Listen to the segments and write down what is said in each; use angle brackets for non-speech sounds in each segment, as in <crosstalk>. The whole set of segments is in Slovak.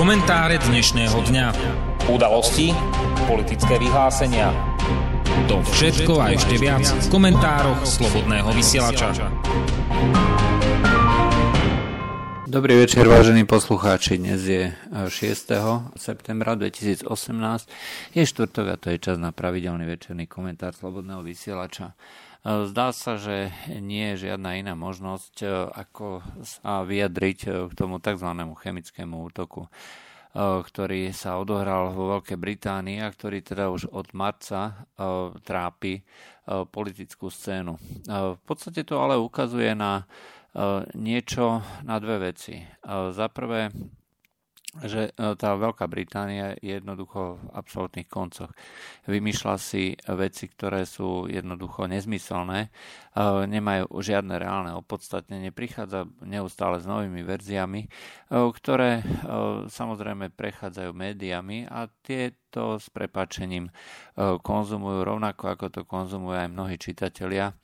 Komentáre dnešného dňa. Udalosti, politické vyhlásenia. To všetko a ešte viac v komentároch Slobodného vysielača. Dobrý večer, vážení poslucháči. Dnes je 6. septembra 2018. Je štvrtok a to je čas na pravidelný večerný komentár Slobodného vysielača. Zdá sa, že nie je žiadna iná možnosť, e, ako sa vyjadriť e, k tomu tzv. chemickému útoku, e, ktorý sa odohral vo Veľkej Británii a ktorý teda už od marca trápi politickú scénu. V podstate to ale ukazuje na niečo na dve veci. Za prvé, že e, tá Veľká Británia je jednoducho v absolútnych koncoch. Vymýšľa si veci, ktoré sú jednoducho nezmyselné, nemajú žiadne reálne opodstatnenie, prichádza neustále s novými verziami, e, ktoré samozrejme prechádzajú médiami a tieto s prepačením konzumujú rovnako ako to konzumujú aj mnohí čitatelia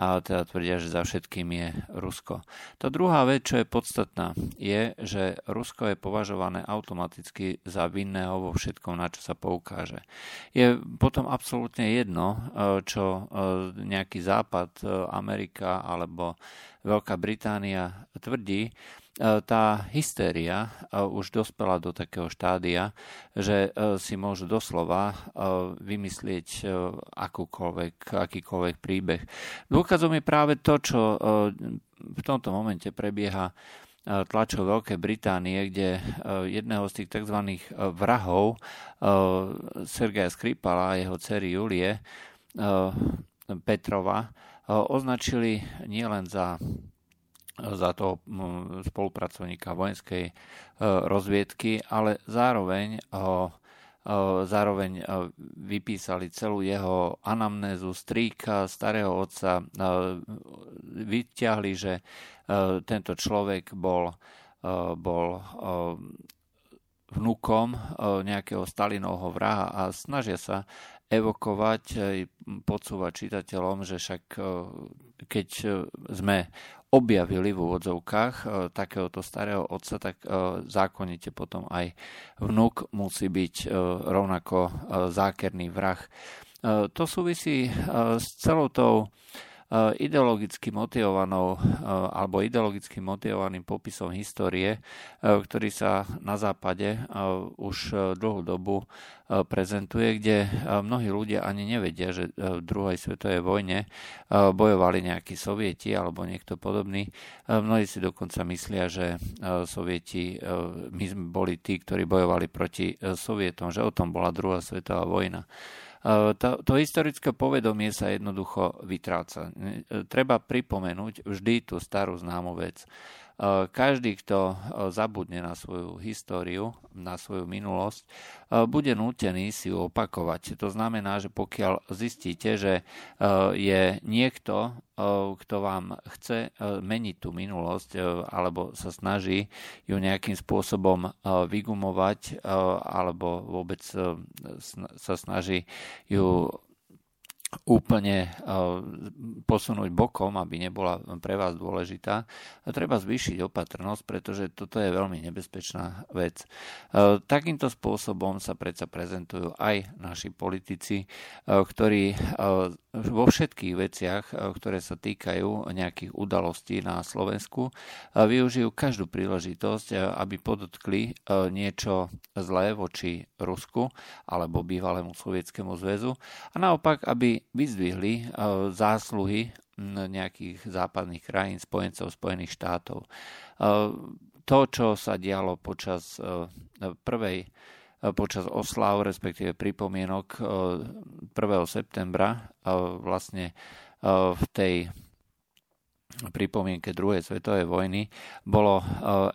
a teda tvrdia, že za všetkým je Rusko. Tá druhá vec, čo je podstatná, je, že Rusko je považované automaticky za vinného vo všetkom, na čo sa poukáže. Je potom absolútne jedno, e, čo e, nejaký Západ, e, Amerika alebo Veľká Británia tvrdí, E, tá hystéria e, už dospela do takého štádia, že e, si môžu doslova vymyslieť akúkoľvek, akýkoľvek príbeh. Dôkazom je práve to, čo v tomto momente prebieha tlačov Veľkej Británie, kde jedného z tých tzv. vrahov Sergeja Skripala a jeho cery Julie Petrova označili nielen za za toho spolupracovníka vojenskej e, rozviedky, ale zároveň ho zároveň vypísali celú jeho anamnézu strýka, starého otca, vyťahli, že e, tento človek bol, e, bol vnukom nejakého Stalinovho vraha a snažia sa evokovať, podsúvať čitateľom, že však keď sme objavili v úvodzovkách e, takéhoto starého otca, tak e, zákonite potom aj vnúk musí byť e, rovnako zákerný vrah. To súvisí s celou tou ideologicky motivovanou eh, alebo ideologicky motivovaným popisom histórie, eh, ktorý sa na západe už dlhú dobu prezentuje, kde mnohí ľudia ani nevedia, že v druhej svetovej vojne bojovali nejakí sovieti alebo niekto podobný. Mnohí si dokonca myslia, že sovieti, my boli tí, ktorí bojovali proti sovietom, že o tom bola druhá svetová vojna. To, to historické povedomie sa jednoducho vytráca. Treba pripomenúť vždy tú starú známu vec. Každý, kto zabudne na svoju históriu, na svoju minulosť, bude nútený si ju opakovať. To znamená, že pokiaľ zistíte, že je niekto, kto vám chce meniť tú minulosť alebo sa snaží ju nejakým spôsobom vygumovať alebo vôbec sa snaží ju úplne eh, posunúť bokom, aby nebola pre vás dôležitá. Treba zvýšiť opatrnosť, pretože toto je veľmi nebezpečná vec. Eh, takýmto spôsobom sa predsa prezentujú aj naši politici, eh, ktorí vo všetkých veciach, ktoré sa týkajú nejakých udalostí na Slovensku, využijú každú príležitosť, aby podotkli niečo zlé voči Rusku alebo bývalému Sovietskému zväzu a naopak, aby vyzdvihli eh, zásluhy nejakých západných krajín, spojencov Spojených štátov. Eh, to, čo sa dialo počas eh, prvej počas oslav, respektíve pripomienok 1. septembra vlastne v tej pripomienke druhej svetovej vojny bolo e,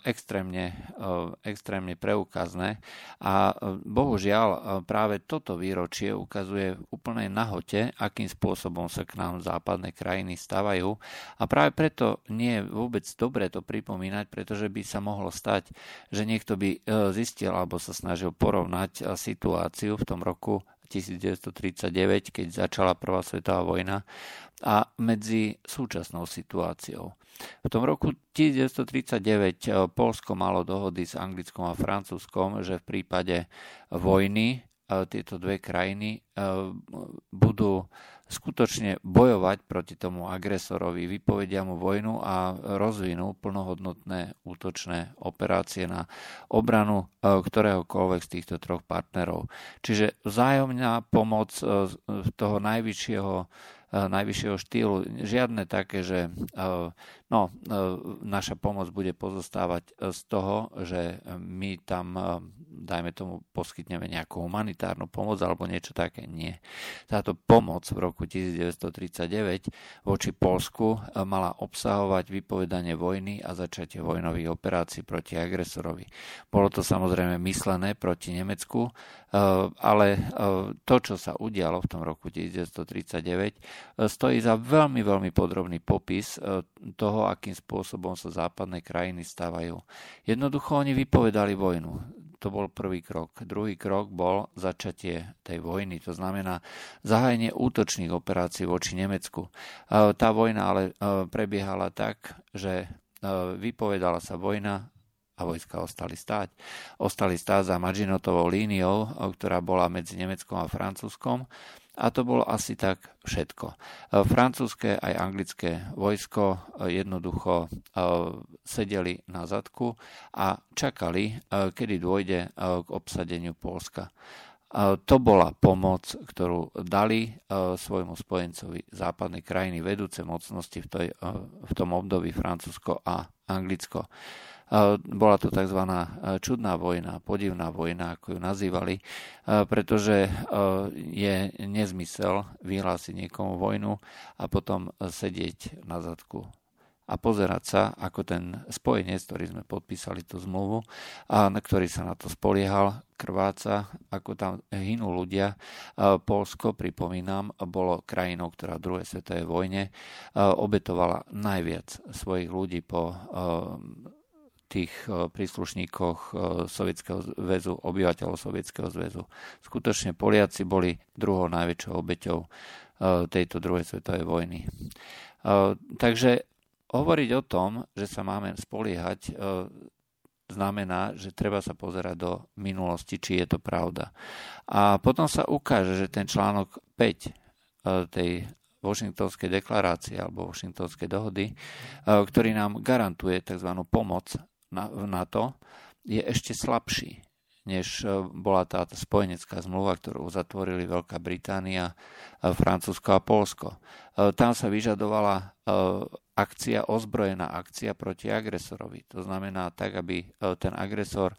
extrémne, e, extrémne preukazné. A e, bohužiaľ práve toto výročie ukazuje v úplnej nahote, akým spôsobom sa k nám západné krajiny stavajú. A práve preto nie je vôbec dobre to pripomínať, pretože by sa mohlo stať, že niekto by zistil alebo sa snažil porovnať situáciu v tom roku 1939, keď začala Prvá svetová vojna, a medzi súčasnou situáciou. V tom roku 1939 Polsko malo dohody s Anglickom a Francúzskom, že v prípade vojny tieto dve krajiny budú skutočne bojovať proti tomu agresorovi, vypovedia mu vojnu a rozvinú plnohodnotné útočné operácie na obranu e, ktoréhokoľvek z týchto troch partnerov. Čiže vzájomná pomoc e, toho najvyššieho e, najvyššieho štýlu. Žiadne také, že no, naša pomoc bude pozostávať z toho, že my tam dajme tomu, poskytneme nejakú humanitárnu pomoc alebo niečo také. Nie. Táto pomoc v roku 1939 voči Polsku mala obsahovať vypovedanie vojny a začatie vojnových operácií proti agresorovi. Bolo to samozrejme myslené proti Nemecku, ale to, čo sa udialo v tom roku 1939, stojí za veľmi, veľmi podrobný popis toho, akým spôsobom sa západné krajiny stávajú. Jednoducho oni vypovedali vojnu to bol prvý krok. Druhý krok bol začatie tej vojny, to znamená zahájenie útočných operácií voči Nemecku. Tá vojna ale e, prebiehala tak, že e, vypovedala sa vojna a vojska ostali stáť. Ostali stáť za Mažinotovou líniou, e, ktorá bola medzi Nemeckom a Francúzskom a to bolo asi tak všetko. E, francúzske aj anglické vojsko e, jednoducho e, sedeli na zadku a čakali, kedy dôjde k obsadeniu Polska. To bola pomoc, ktorú dali svojmu spojencovi západnej krajiny vedúce mocnosti v, toj, v tom období Francúzsko a Anglicko. Bola to tzv. čudná vojna, podivná vojna, ako ju nazývali, pretože je nezmysel vyhlásiť niekomu vojnu a potom sedieť na zadku a pozerať sa, ako ten spojenec, ktorý sme podpísali tú zmluvu a na ktorý sa na to spoliehal, krváca, ako tam hynú ľudia. Polsko, pripomínam, bolo krajinou, ktorá v druhej svetovej vojne obetovala najviac svojich ľudí po tých e, príslušníkoch e, Sovietskeho zväzu, obyvateľov Sovietskeho zväzu. Skutočne Poliaci boli druhou najväčšou obeťou e, tejto druhej svetovej vojny. Takže hovoriť o tom, že sa máme spoliehať, znamená, že treba sa pozerať do minulosti, či je to pravda. A potom sa ukáže, že ten článok 5 tej Washingtonskej deklarácie alebo Washingtonskej dohody, ktorý nám garantuje tzv. pomoc na to je ešte slabší, než e, bola tá spojenecká zmluva, ktorú zatvorili Veľká Británia, e, Francúzsko a Polsko. E, tam sa vyžadovala akcia, ozbrojená akcia proti agresorovi. To znamená tak, aby ten agresor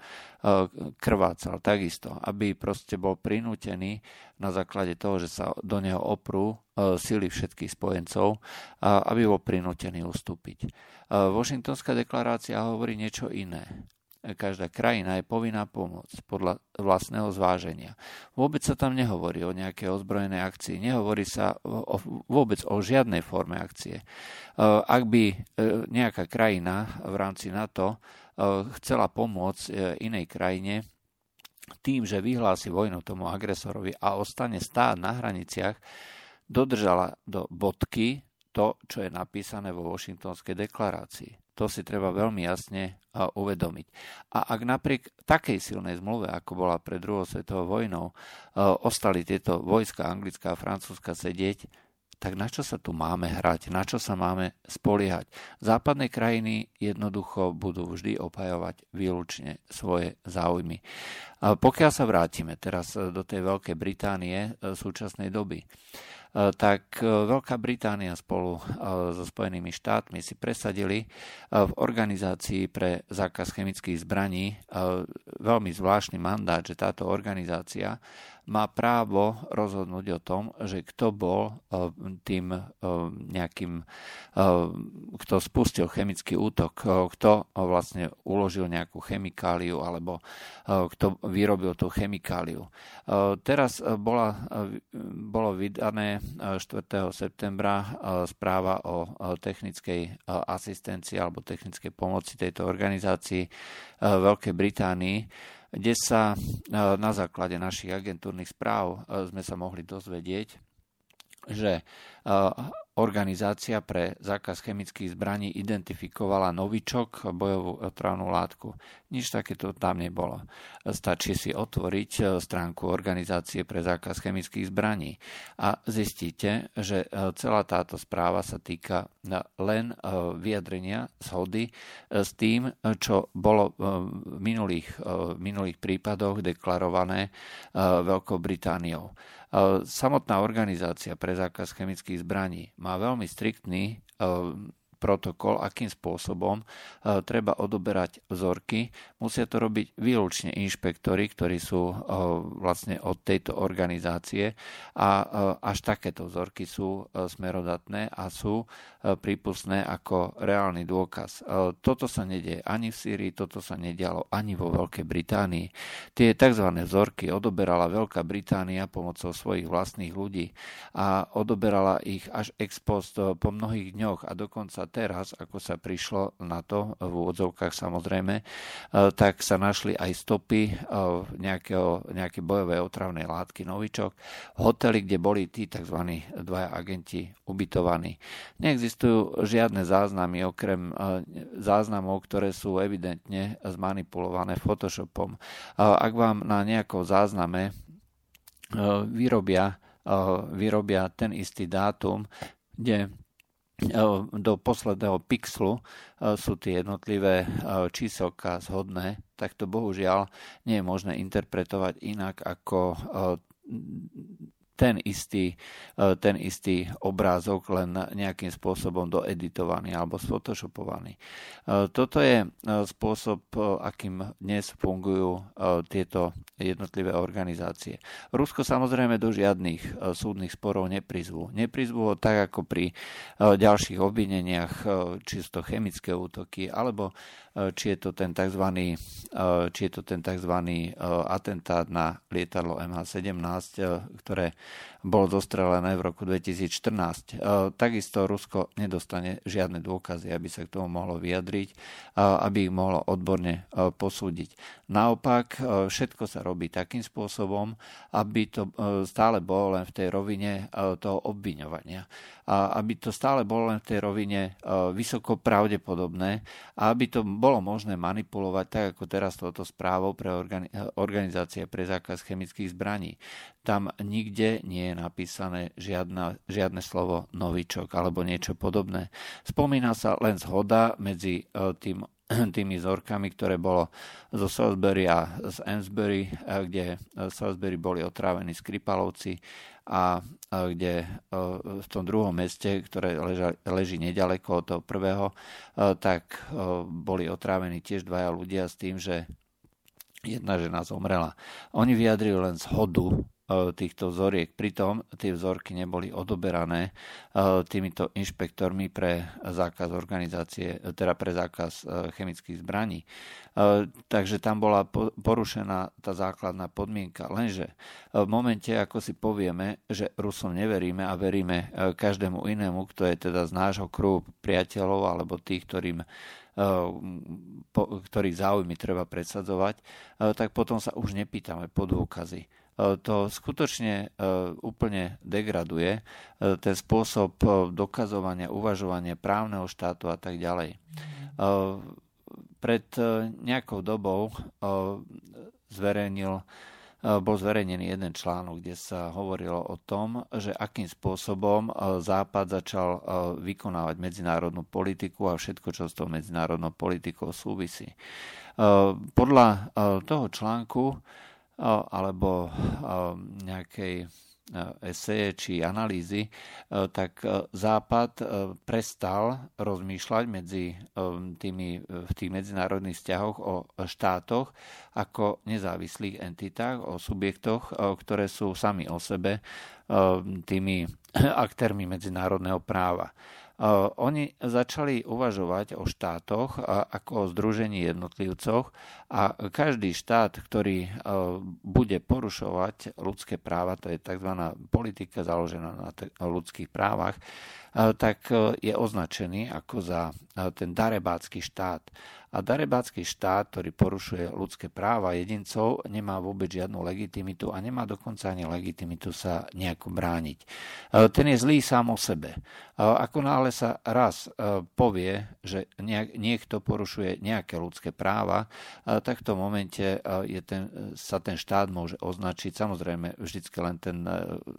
krvácal takisto, aby proste bol prinútený na základe toho, že sa do neho oprú sily všetkých spojencov, aby bol prinútený ustúpiť. Washingtonská deklarácia hovorí niečo iné. Každá krajina je povinná pomôcť podľa vlastného zváženia. Vôbec sa tam nehovorí o nejakej ozbrojenej akcii, nehovorí sa o, vôbec o žiadnej forme akcie. Ak by e, nejaká krajina v rámci NATO e, chcela pomôcť e, inej krajine, tým, že vyhlási vojnu tomu agresorovi a ostane stáť na hraniciach, dodržala do bodky to, čo je napísané vo Washingtonskej deklarácii. To si treba veľmi jasne uvedomiť. A ak napriek takej silnej zmluve, ako bola pred druhou svetovou vojnou, ostali tieto vojska anglická a francúzska sedieť, tak na čo sa tu máme hrať, na čo sa máme spoliehať. Západné krajiny jednoducho budú vždy opajovať výlučne svoje záujmy. Pokiaľ sa vrátime teraz do tej Veľkej Británie e, súčasnej doby, E, tak e, Veľká Británia spolu e, so Spojenými štátmi si presadili v organizácii pre zákaz chemických zbraní veľmi zvláštny mandát, že táto organizácia má právo rozhodnúť o tom, že kto bol tým nejakým, kto spustil chemický útok, kto vlastne uložil nejakú chemikáliu alebo kto vyrobil tú chemikáliu. Teraz bola, bolo vydané 4. septembra správa o technickej asistencii alebo technickej pomoci tejto organizácii Veľkej Británii, kde sa na základe našich agentúrnych správ sme sa mohli dozvedieť, že organizácia pre zákaz chemických zbraní identifikovala novičok, bojovú otravnú látku. Nič takéto tam nebolo. Stačí si otvoriť e, stránku organizácie pre zákaz chemických zbraní a zistíte, že e, celá táto správa sa týka e, len vyjadrenia zhody s tým, čo bolo v minulých, minulých prípadoch deklarované Veľkou Britániou. Samotná organizácia pre zákaz chemických zbraní má veľmi striktný protokol, akým spôsobom e, treba odoberať vzorky. Musia to robiť výlučne inšpektori, ktorí sú e, vlastne od tejto organizácie a e, až takéto vzorky sú smerodatné a sú prípustné ako reálny dôkaz. Toto sa nedieje ani v Sýrii, toto sa nedialo ani vo Veľkej Británii. Tie tzv. vzorky odoberala Veľká Británia pomocou svojich vlastných ľudí a odoberala ich až ex post po mnohých dňoch a dokonca teraz, ako sa prišlo na to, v úvodzovkách samozrejme, e, tak sa našli aj stopy e, nejakého, nejaké bojové otravnej látky novičok v hoteli, kde boli tí tzv. dvaja agenti ubytovaní. Neexistujú žiadne záznamy, okrem e, záznamov, ktoré sú evidentne zmanipulované Photoshopom. Ak vám na nejakom zázname vyrobia, vyrobia ten istý dátum, kde do posledného pixlu sú tie jednotlivé číselka zhodné, tak to bohužiaľ nie je možné interpretovať inak ako ten istý, e, ten istý obrázok, len nejakým spôsobom doeditovaný alebo sfotoshopovaný. E, toto je e, spôsob, akým dnes fungujú tieto jednotlivé organizácie. Rusko samozrejme do žiadnych súdnych sporov neprizvú. Neprizvú ho tak ako pri ďalších obvineniach, čisto chemické útoky, alebo či je to ten tzv. či je to ten tzv. atentát na lietadlo MH17, ktoré bolo zostrelené v roku 2014. E, takisto Rusko nedostane žiadne dôkazy, aby sa k tomu mohlo vyjadriť, aby ich mohlo odborne e, posúdiť. Naopak, e, všetko sa robí takým spôsobom, aby to stále bolo len v tej rovine toho obviňovania. Aby to stále bolo len v tej rovine vysoko pravdepodobné a aby to bolo možné manipulovať tak, ako teraz toto správou pre organizácie pre zákaz chemických zbraní. Tam nikde nie je napísané žiadna, žiadne slovo novičok alebo niečo podobné. Spomína sa len zhoda medzi e, tým <clears throat> tými vzorkami, ktoré bolo zo Salisbury a z Amesbury, e, kde e, Salisbury boli otrávení Skripalovci a kde v tom druhom meste, ktoré leží nedaleko od toho prvého, tak boli otrávení tiež dvaja ľudia s tým, že jedna žena zomrela. Oni vyjadrili len zhodu týchto vzoriek. Pritom tie vzorky neboli odoberané e, týmito inšpektormi pre zákaz organizácie, teda pre zákaz e, chemických zbraní. Takže tam bola porušená tá základná podmienka. Lenže v momente, ako si povieme, že Rusom neveríme a veríme každému inému, kto je teda z nášho kruhu priateľov alebo tých, ktorým ktorých záujmy treba predsadzovať, tak potom sa už nepýtame po dôkazy E, to skutočne e, úplne degraduje e, ten spôsob dokazovania, uvažovania právneho štátu a tak ďalej. Pred nejakou dobou zverejnil bol zverejnený jeden článok, kde sa hovorilo o tom, že akým spôsobom Západ začal vykonávať medzinárodnú politiku a všetko, čo s tou medzinárodnou politikou súvisí. Podľa toho článku alebo nejakej eseje či analýzy, tak Západ prestal rozmýšľať medzi tými, v tých medzinárodných vzťahoch o štátoch ako nezávislých entitách, o subjektoch, ktoré sú sami o sebe tými aktérmi medzinárodného práva. Oni začali uvažovať o štátoch ako o združení jednotlivcoch a každý štát, ktorý bude porušovať ľudské práva, to je tzv. politika založená na ľudských právach, tak je označený ako za ten darebácky štát. A darebácky štát, ktorý porušuje ľudské práva jedincov, nemá vôbec žiadnu legitimitu a nemá dokonca ani legitimitu sa nejako brániť. Ten je zlý sám o sebe. Ako náhle sa raz povie, že niekto porušuje nejaké ľudské práva, tak v tom momente je ten, sa ten štát môže označiť, samozrejme vždycky len ten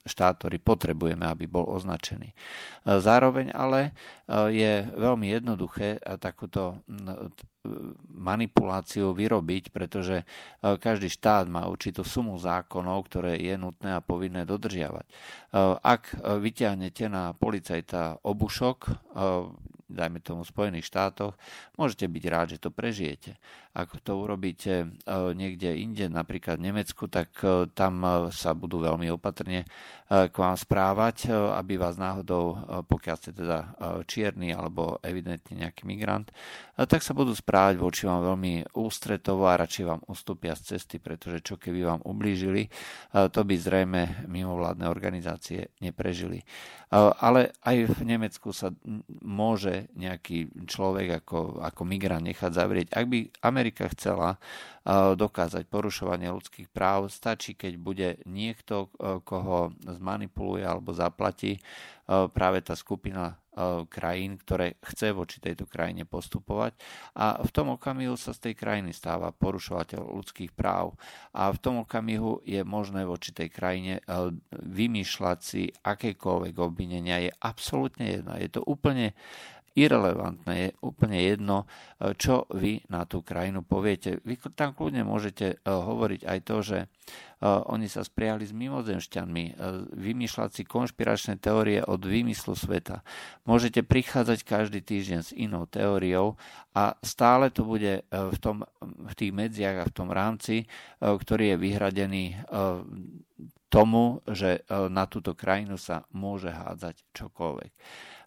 štát, ktorý potrebujeme, aby bol označený. Zároveň ale je veľmi jednoduché takúto manipuláciu vyrobiť, pretože každý štát má určitú sumu zákonov, ktoré je nutné a povinné dodržiavať. Ak vyťahnete na policajta obušok, dajme tomu v Spojených štátoch, môžete byť rád, že to prežijete. Ak to urobíte e, niekde inde, napríklad v Nemecku, tak e, tam e, sa budú veľmi opatrne k vám správať, aby vás náhodou, pokiaľ ste teda čierny alebo evidentne nejaký migrant, tak sa budú správať voči vám veľmi ústretovo a radšej vám ustúpia z cesty, pretože čo keby vám ublížili, to by zrejme mimovládne organizácie neprežili. Ale aj v Nemecku sa môže nejaký človek ako, ako migrant nechať zavrieť. Ak by Amerika chcela dokázať porušovanie ľudských práv, stačí, keď bude niekto, koho zmanipuluje alebo zaplatí práve tá skupina krajín, ktoré chce voči tejto krajine postupovať a v tom okamihu sa z tej krajiny stáva porušovateľ ľudských práv a v tom okamihu je možné voči tej krajine vymýšľať si akékoľvek obvinenia. Je absolútne jedno. Je to úplne irrelevantné, je úplne jedno, e, čo vy na tú krajinu poviete. Vy tam kľudne môžete e, hovoriť aj to, že e, oni sa spriali s mimozemšťanmi, vymýšľať si konšpiračné teórie od výmyslu sveta. Môžete prichádzať každý týždeň s inou teóriou a stále to bude v, tom, v tých medziach a v tom rámci, ktorý je vyhradený tomu, že na túto krajinu sa môže hádzať čokoľvek.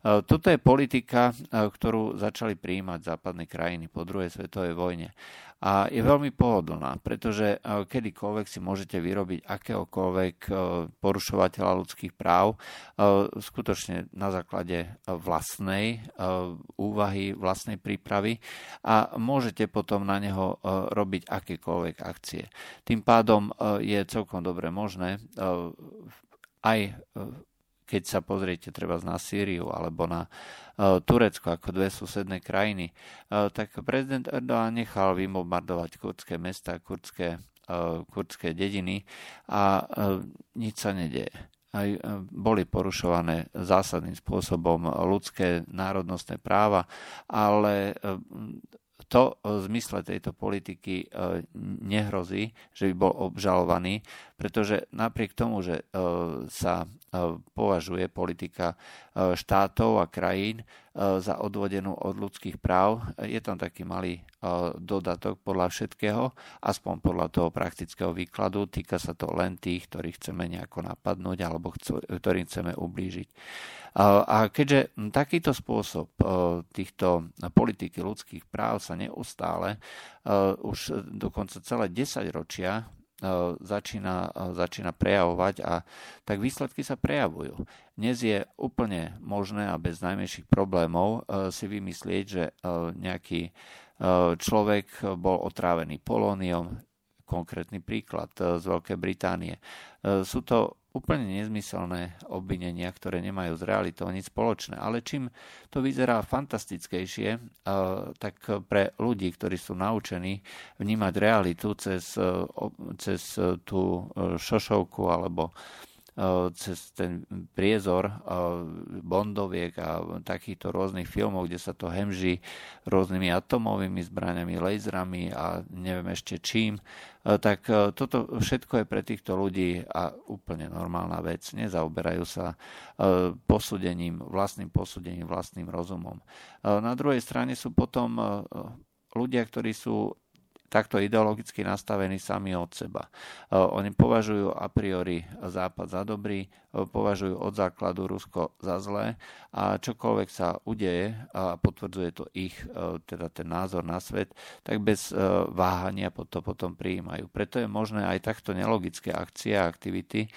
E, toto je politika, e, ktorú začali prijímať západné krajiny po druhej svetovej vojne. A je veľmi pohodlná, pretože e, kedykoľvek si môžete vyrobiť akéhokoľvek porušovateľa ľudských práv skutočne na základe vlastnej úvahy, vlastnej prípravy a môžete potom na neho robiť akékoľvek akcie. Tým pádom je celkom dobre možné aj keď sa pozriete treba na Sýriu alebo na uh, Turecko ako dve susedné krajiny, uh, tak prezident Erdoğan nechal vybombardovať kurdské mesta, kurdské, uh, kurdské dediny a nič sa nedeje aj boli porušované zásadným spôsobom ľudské národnostné práva, ale to v zmysle tejto politiky e, nehrozí, že by bol obžalovaný, pretože napriek tomu, že e, sa e, považuje politika štátov a krajín za odvodenú od ľudských práv, je tam taký malý dodatok podľa všetkého, aspoň podľa toho praktického výkladu. Týka sa to len tých, ktorých chceme nejako napadnúť alebo ktorým chceme ublížiť. A keďže takýto spôsob týchto politiky ľudských práv sa neustále už dokonca celé 10 ročia začína, začína prejavovať a tak výsledky sa prejavujú. Dnes je úplne možné a bez najmenších problémov si vymyslieť, že nejaký človek bol otrávený polóniom, konkrétny príklad z Veľkej Británie. Sú to úplne nezmyselné obvinenia, ktoré nemajú s realitou nič spoločné. Ale čím to vyzerá fantastickejšie, eh, tak pre ľudí, ktorí sú naučení vnímať realitu cez, eh, cez tú eh, šošovku alebo cez ten priezor bondoviek a takýchto rôznych filmov, kde sa to hemží rôznymi atomovými zbraniami, laserami a neviem ešte čím, tak toto všetko je pre týchto ľudí a úplne normálna vec. Nezaoberajú sa posúdením, vlastným posúdením, vlastným rozumom. Na druhej strane sú potom ľudia, ktorí sú takto ideologicky nastavení sami od seba. Oni považujú a priori Západ za dobrý, považujú od základu Rusko za zlé a čokoľvek sa udeje a potvrdzuje to ich, teda ten názor na svet, tak bez váhania to potom prijímajú. Preto je možné aj takto nelogické akcie a aktivity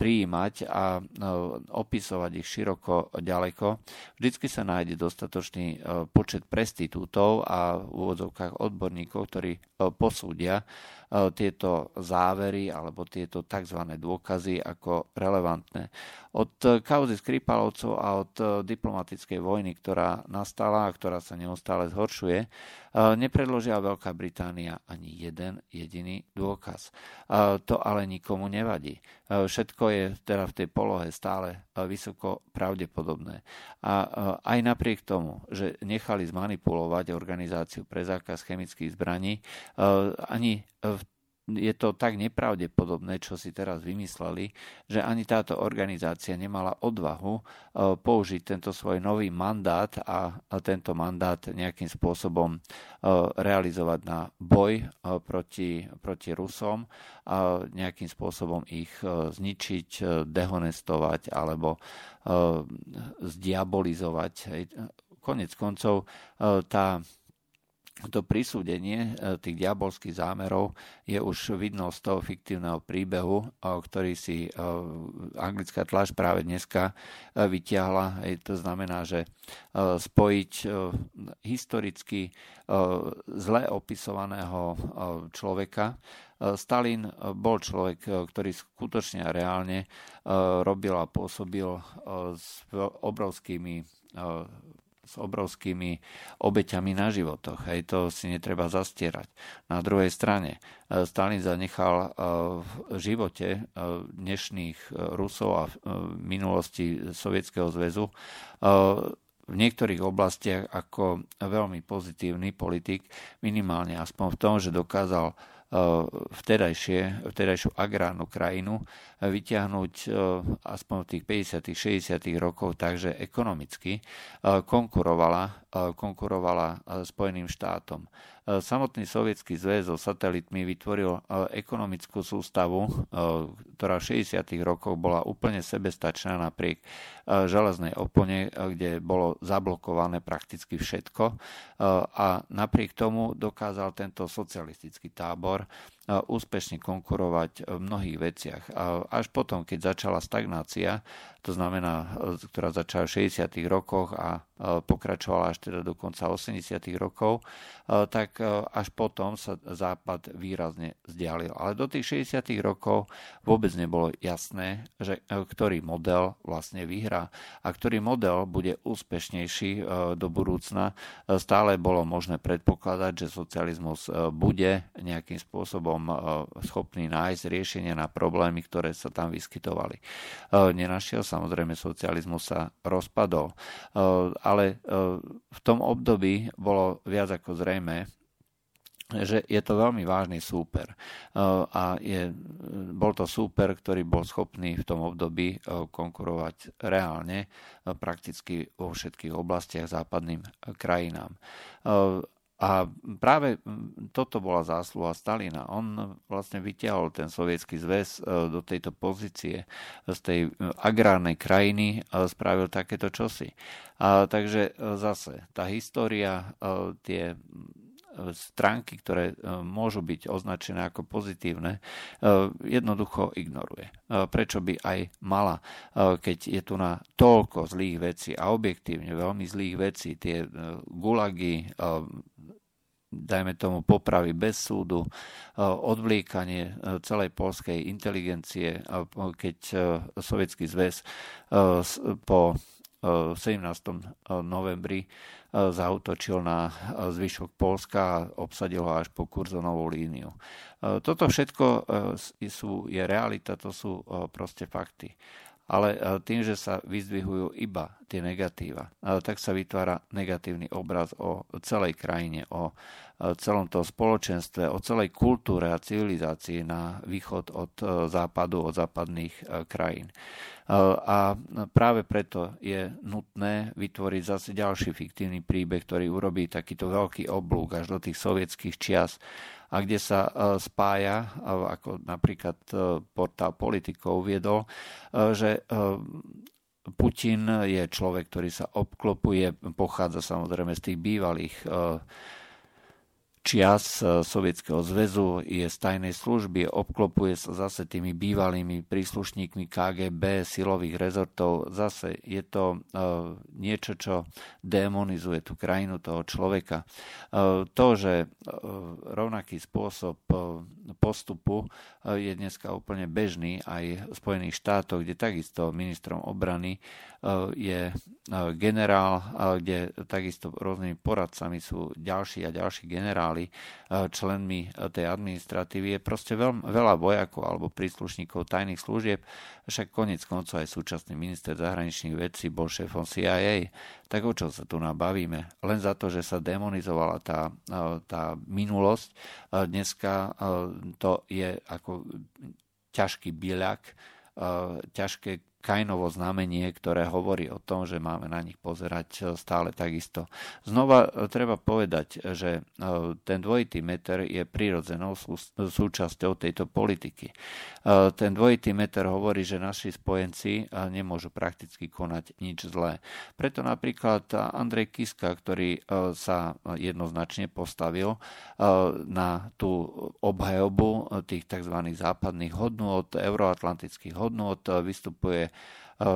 prijímať a opisovať ich široko ďaleko. Vždycky sa nájde dostatočný počet prestitútov a v úvodzovkách odborníkov, ktorí posúdia tieto závery alebo tieto tzv. dôkazy ako relevantné. Od kauzy Skripalovcov a od diplomatickej vojny, ktorá nastala a ktorá sa neustále zhoršuje, nepredložia Veľká Británia ani jeden jediný dôkaz. To ale nikomu nevadí. Všetko je teda v tej polohe stále vysoko pravdepodobné. A aj napriek tomu, že nechali zmanipulovať organizáciu pre zákaz chemických zbraní, ani je to tak nepravdepodobné, čo si teraz vymysleli, že ani táto organizácia nemala odvahu e, použiť tento svoj nový mandát a tento mandát nejakým spôsobom e, realizovať na boj e, proti, proti Rusom a nejakým spôsobom ich zničiť, dehonestovať alebo zdiabolizovať. Konec koncov tá to prisúdenie e, tých diabolských zámerov je už vidno z toho fiktívneho príbehu, e, ktorý si e, anglická tlač práve dneska vyťahla. To znamená, že spojiť historicky zle opisovaného človeka Stalin bol človek, ktorý skutočne a reálne robil a pôsobil s obrovskými s obrovskými obeťami na životoch. Hej, to si netreba zastierať. Na druhej strane, e, Stalin zanechal e, v živote e, dnešných Rusov a v minulosti Sovietskeho zväzu v niektorých oblastiach ako veľmi pozitívny politik, minimálne aspoň v tom, že dokázal vtedajšie, vtedajšiu agrárnu krajinu vyťahnuť aspoň v tých 50 60 rokov takže ekonomicky konkurovala, konkurovala Spojeným štátom. Samotný sovietský zväz so satelitmi vytvoril ekonomickú sústavu, ktorá v 60. rokoch bola úplne sebestačná napriek železnej opone, kde bolo zablokované prakticky všetko a napriek tomu dokázal tento socialistický tábor úspešne konkurovať v mnohých veciach. Až potom, keď začala stagnácia, to znamená, ktorá začala v 60. rokoch a pokračovala až teda do konca 80. rokov, tak až potom sa Západ výrazne vzdialil. Ale do tých 60. rokov vôbec nebolo jasné, že ktorý model vlastne vyhrá a ktorý model bude úspešnejší do budúcna. Stále bolo možné predpokladať, že socializmus bude nejakým spôsobom schopný nájsť riešenie na problémy, ktoré sa tam vyskytovali. Nenašiel samozrejme socializmus sa rozpadol, ale v tom období bolo viac ako zrejme, že je to veľmi vážny súper. A je, bol to súper, ktorý bol schopný v tom období konkurovať reálne prakticky vo všetkých oblastiach západným krajinám. A práve toto bola zásluha Stalina. On vlastne vyťahol ten sovietský zväz e, do tejto pozície z tej agrárnej krajiny spravil takéto čosi. A takže e, zase tá história, e, tie stránky, ktoré môžu byť označené ako pozitívne, jednoducho ignoruje. Prečo by aj mala, keď je tu na toľko zlých vecí a objektívne veľmi zlých vecí, tie gulagy, dajme tomu popravy bez súdu, odvliekanie celej polskej inteligencie, keď Sovietský zväz po 17. novembri zautočil na zvyšok Polska a obsadil ho až po kurzonovú líniu. Toto všetko sú, je realita, to sú proste fakty ale e, tým, že sa vyzdvihujú iba tie negatíva, e, tak sa vytvára negatívny obraz o celej krajine, o e, celom tom spoločenstve, o celej kultúre a civilizácii na východ od západu, od západných krajín. A práve preto je nutné vytvoriť zase ďalší fiktívny príbeh, ktorý urobí takýto veľký oblúk až do tých sovietských čias a kde sa spája, ako napríklad portál politikov uviedol, že Putin je človek, ktorý sa obklopuje, pochádza samozrejme z tých bývalých čias e, Sovietskeho zväzu, je z tajnej služby, obklopuje sa zase tými bývalými príslušníkmi KGB, silových rezortov. Zase je to e, niečo, čo demonizuje tú krajinu toho človeka. E, to, že rovnaký spôsob postupu je dneska úplne bežný aj v Spojených štátoch, kde takisto ministrom obrany je generál, kde takisto rôznymi poradcami sú ďalší a ďalší generáli, členmi tej administratívy. Je proste veľ, veľa vojakov alebo príslušníkov tajných služieb, však konec koncov aj súčasný minister zahraničných vecí bol šéfom CIA. Tak o čo sa tu nabavíme? Len za to, že sa demonizovala tá, tá minulosť, dneska to je ako ťažký byľak, ťažké Kainovo znamenie, ktoré hovorí o tom, že máme na nich pozerať e, stále takisto. Znova e, treba povedať, že e, ten dvojitý meter je prirodzenou súčasťou tejto politiky. Ten dvojitý meter hovorí, že naši spojenci nemôžu prakticky konať nič zlé. Preto napríklad Andrej Kiska, ktorý sa jednoznačne postavil na tú obhajobu tých tzv. západných hodnôt, euroatlantických hodnôt, vystupuje Eh,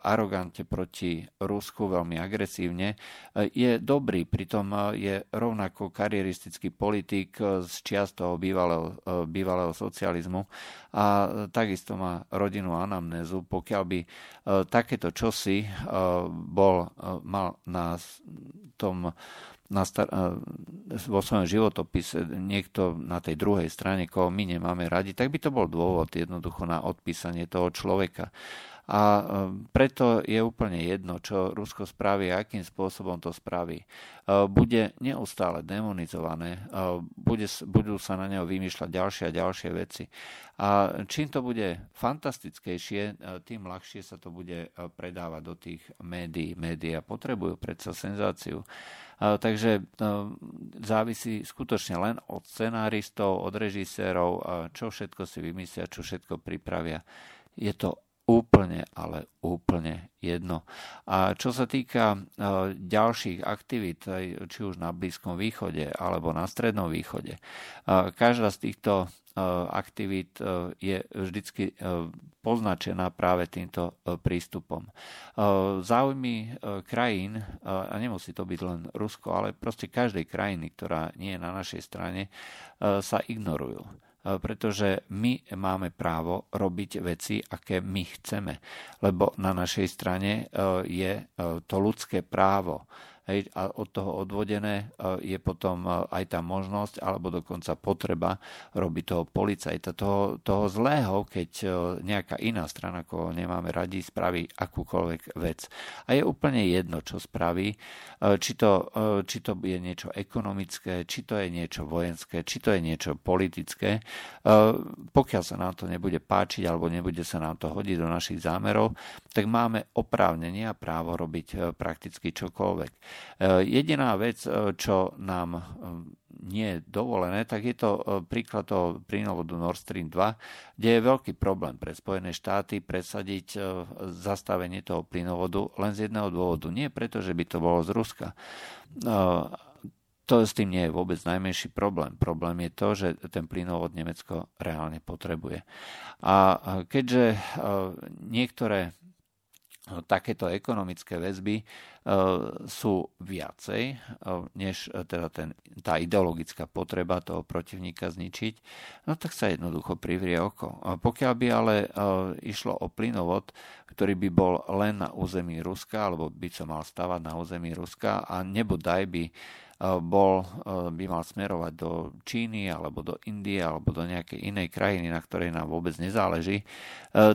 arogantne proti Rusku, veľmi agresívne, eh, je dobrý, pritom eh, je rovnako karieristický politik z čiast toho bývalého, bývalého socializmu a takisto má rodinu anamnézu. Pokiaľ by takéto čosi bol, mal na tom na star- vo svojom životopise niekto na tej druhej strane, koho my nemáme radi, tak by to bol dôvod jednoducho na odpísanie toho človeka. A e, preto je úplne jedno, čo Rusko spraví a akým spôsobom to spraví. E, bude neustále demonizované, e, budú sa na neho vymýšľať ďalšie a ďalšie veci. A čím to bude fantastickejšie, tým ľahšie sa to bude predávať do tých médií. Média potrebujú predsa senzáciu. Takže závisí skutočne len od scenáristov, od režisérov, čo všetko si vymyslia, čo všetko pripravia. Je to úplne, ale úplne jedno. A čo sa týka e, ďalších aktivít, či už na Blízkom východe alebo na Strednom východe, e, každá z týchto e, aktivít je vždycky poznačená práve týmto prístupom. Záujmy krajín, a nemusí to byť len Rusko, ale proste každej krajiny, ktorá nie je na našej strane, sa ignorujú. E, pretože my máme právo robiť veci, aké my chceme. Lebo na našej strane e, je e, to ľudské právo hej, a od toho odvodené e, je potom e, aj tá možnosť alebo dokonca potreba robiť toho policajta, toho, toho zlého, keď e, nejaká iná strana, ako nemáme radi, spraví akúkoľvek vec. A je úplne jedno, čo spraví, či to, či to je niečo ekonomické, či to je niečo vojenské, či to je niečo politické. Pokiaľ sa nám to nebude páčiť alebo nebude sa nám to hodiť do našich zámerov, tak máme oprávnenie a právo robiť prakticky čokoľvek. Eh, jediná vec, eh, čo nám eh, nie je dovolené, tak je to príklad toho plynovodu Nord Stream 2, kde je veľký problém pre Spojené štáty presadiť zastavenie toho plynovodu len z jedného dôvodu. Nie preto, že by to bolo z Ruska. To s tým nie je vôbec najmenší problém. Problém je to, že ten plynovod Nemecko reálne potrebuje. A keďže niektoré takéto ekonomické väzby e, sú viacej, e, než e, teda ten, tá ideologická potreba toho protivníka zničiť, no tak sa jednoducho privrie oko. Pokiaľ by ale išlo o plynovod, ktorý by bol len na území Ruska, alebo by sa mal stavať na území Ruska a nebodaj by bol, by mal smerovať do Číny alebo do Indie alebo do nejakej inej krajiny, na ktorej nám vôbec nezáleží,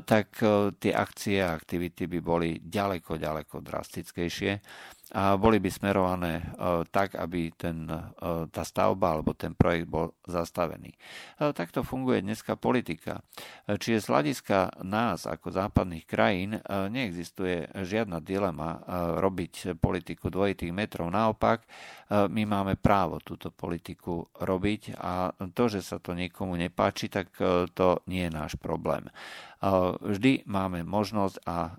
tak tie akcie a aktivity by boli ďaleko, ďaleko drastickejšie a boli by smerované tak, aby ten, tá stavba alebo ten projekt bol zastavený. Takto funguje dneska politika. Čiže z hľadiska nás ako západných krajín neexistuje žiadna dilema robiť politiku dvojitých metrov. Naopak, my máme právo túto politiku robiť a to, že sa to niekomu nepáči, tak to nie je náš problém. Vždy máme možnosť a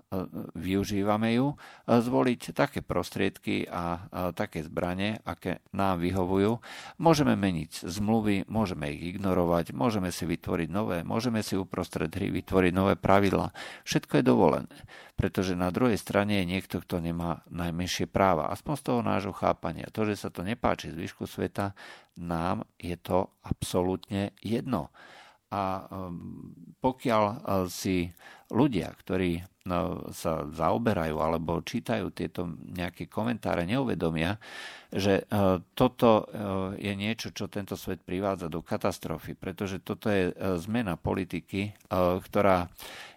využívame ju zvoliť také prostriedky a také zbranie, aké nám vyhovujú. Môžeme meniť zmluvy, môžeme ich ignorovať, môžeme si vytvoriť nové, môžeme si uprostred hry vytvoriť nové pravidla. Všetko je dovolené, pretože na druhej strane je niekto, kto nemá najmenšie práva. Aspoň z toho nášho chápania. To, že sa to nepáči zvyšku sveta, nám je to absolútne jedno. A um, pokiaľ uh, si ľudia, ktorí no, sa zaoberajú alebo čítajú tieto nejaké komentáre, neuvedomia, že uh, toto uh, je niečo, čo tento svet privádza do katastrofy, pretože toto je zmena politiky, ktorá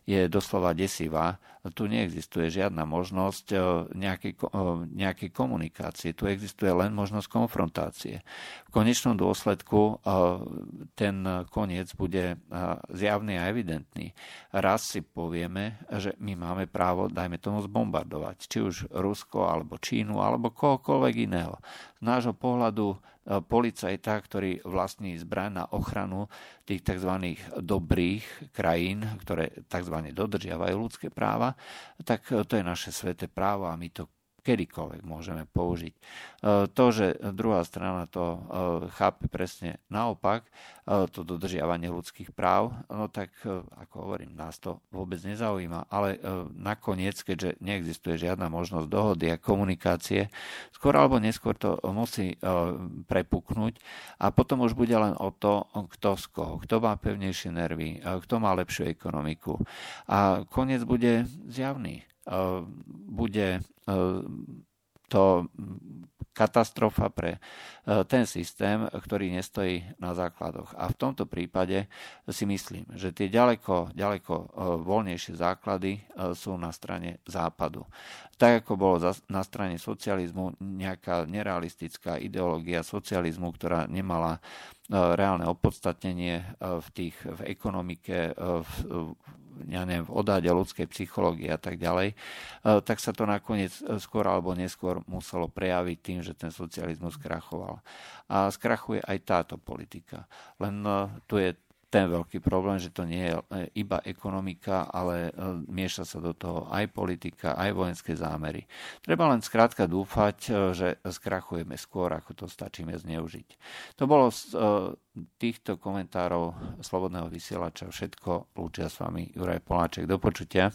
je doslova desivá. Tu neexistuje žiadna možnosť eh, nejakej, eh, nejakej komunikácie. Tu existuje len možnosť konfrontácie. V konečnom dôsledku eh, ten koniec bude zjavný a evidentný. Raz si povieme, že my máme právo, dajme tomu, zbombardovať. Či už Rusko, alebo Čínu, alebo kohokoľvek iného. Z nášho pohľadu policajta, ktorý vlastní zbraň na ochranu tých tzv. dobrých krajín, ktoré tzv. dodržiavajú ľudské práva, tak to je naše sveté právo a my to kedykoľvek môžeme použiť. E, to, že druhá strana to e, chápe presne naopak, e, to dodržiavanie ľudských práv, no tak, ako hovorím, nás to vôbec nezaujíma, ale nakoniec, keďže neexistuje žiadna možnosť dohody a komunikácie, skôr alebo neskôr to musí prepuknúť a potom už bude len o to, kto z koho, kto má pevnejšie nervy, kto má lepšiu ekonomiku. A koniec bude zjavný bude to katastrofa pre ten systém, ktorý nestojí na základoch. A v tomto prípade si myslím, že tie ďaleko, ďaleko voľnejšie základy sú na strane západu. Tak ako bolo na strane socializmu nejaká nerealistická ideológia socializmu, ktorá nemala reálne opodstatnenie v, tých, v ekonomike, v, ja neviem, v odáde ľudskej psychológie a tak ďalej, e, tak sa to nakoniec e, skôr alebo neskôr muselo prejaviť tým, že ten socializmus krachoval. A skrachuje aj táto politika. Len e, tu je ten veľký problém, že to nie je iba ekonomika, ale mieša sa do toho aj politika, aj vojenské zámery. Treba len skrátka dúfať, že skrachujeme skôr, ako to stačíme zneužiť. To bolo týchto komentárov Slobodného vysielača všetko. Lúčia s vami Juraj Poláček. Do počutia.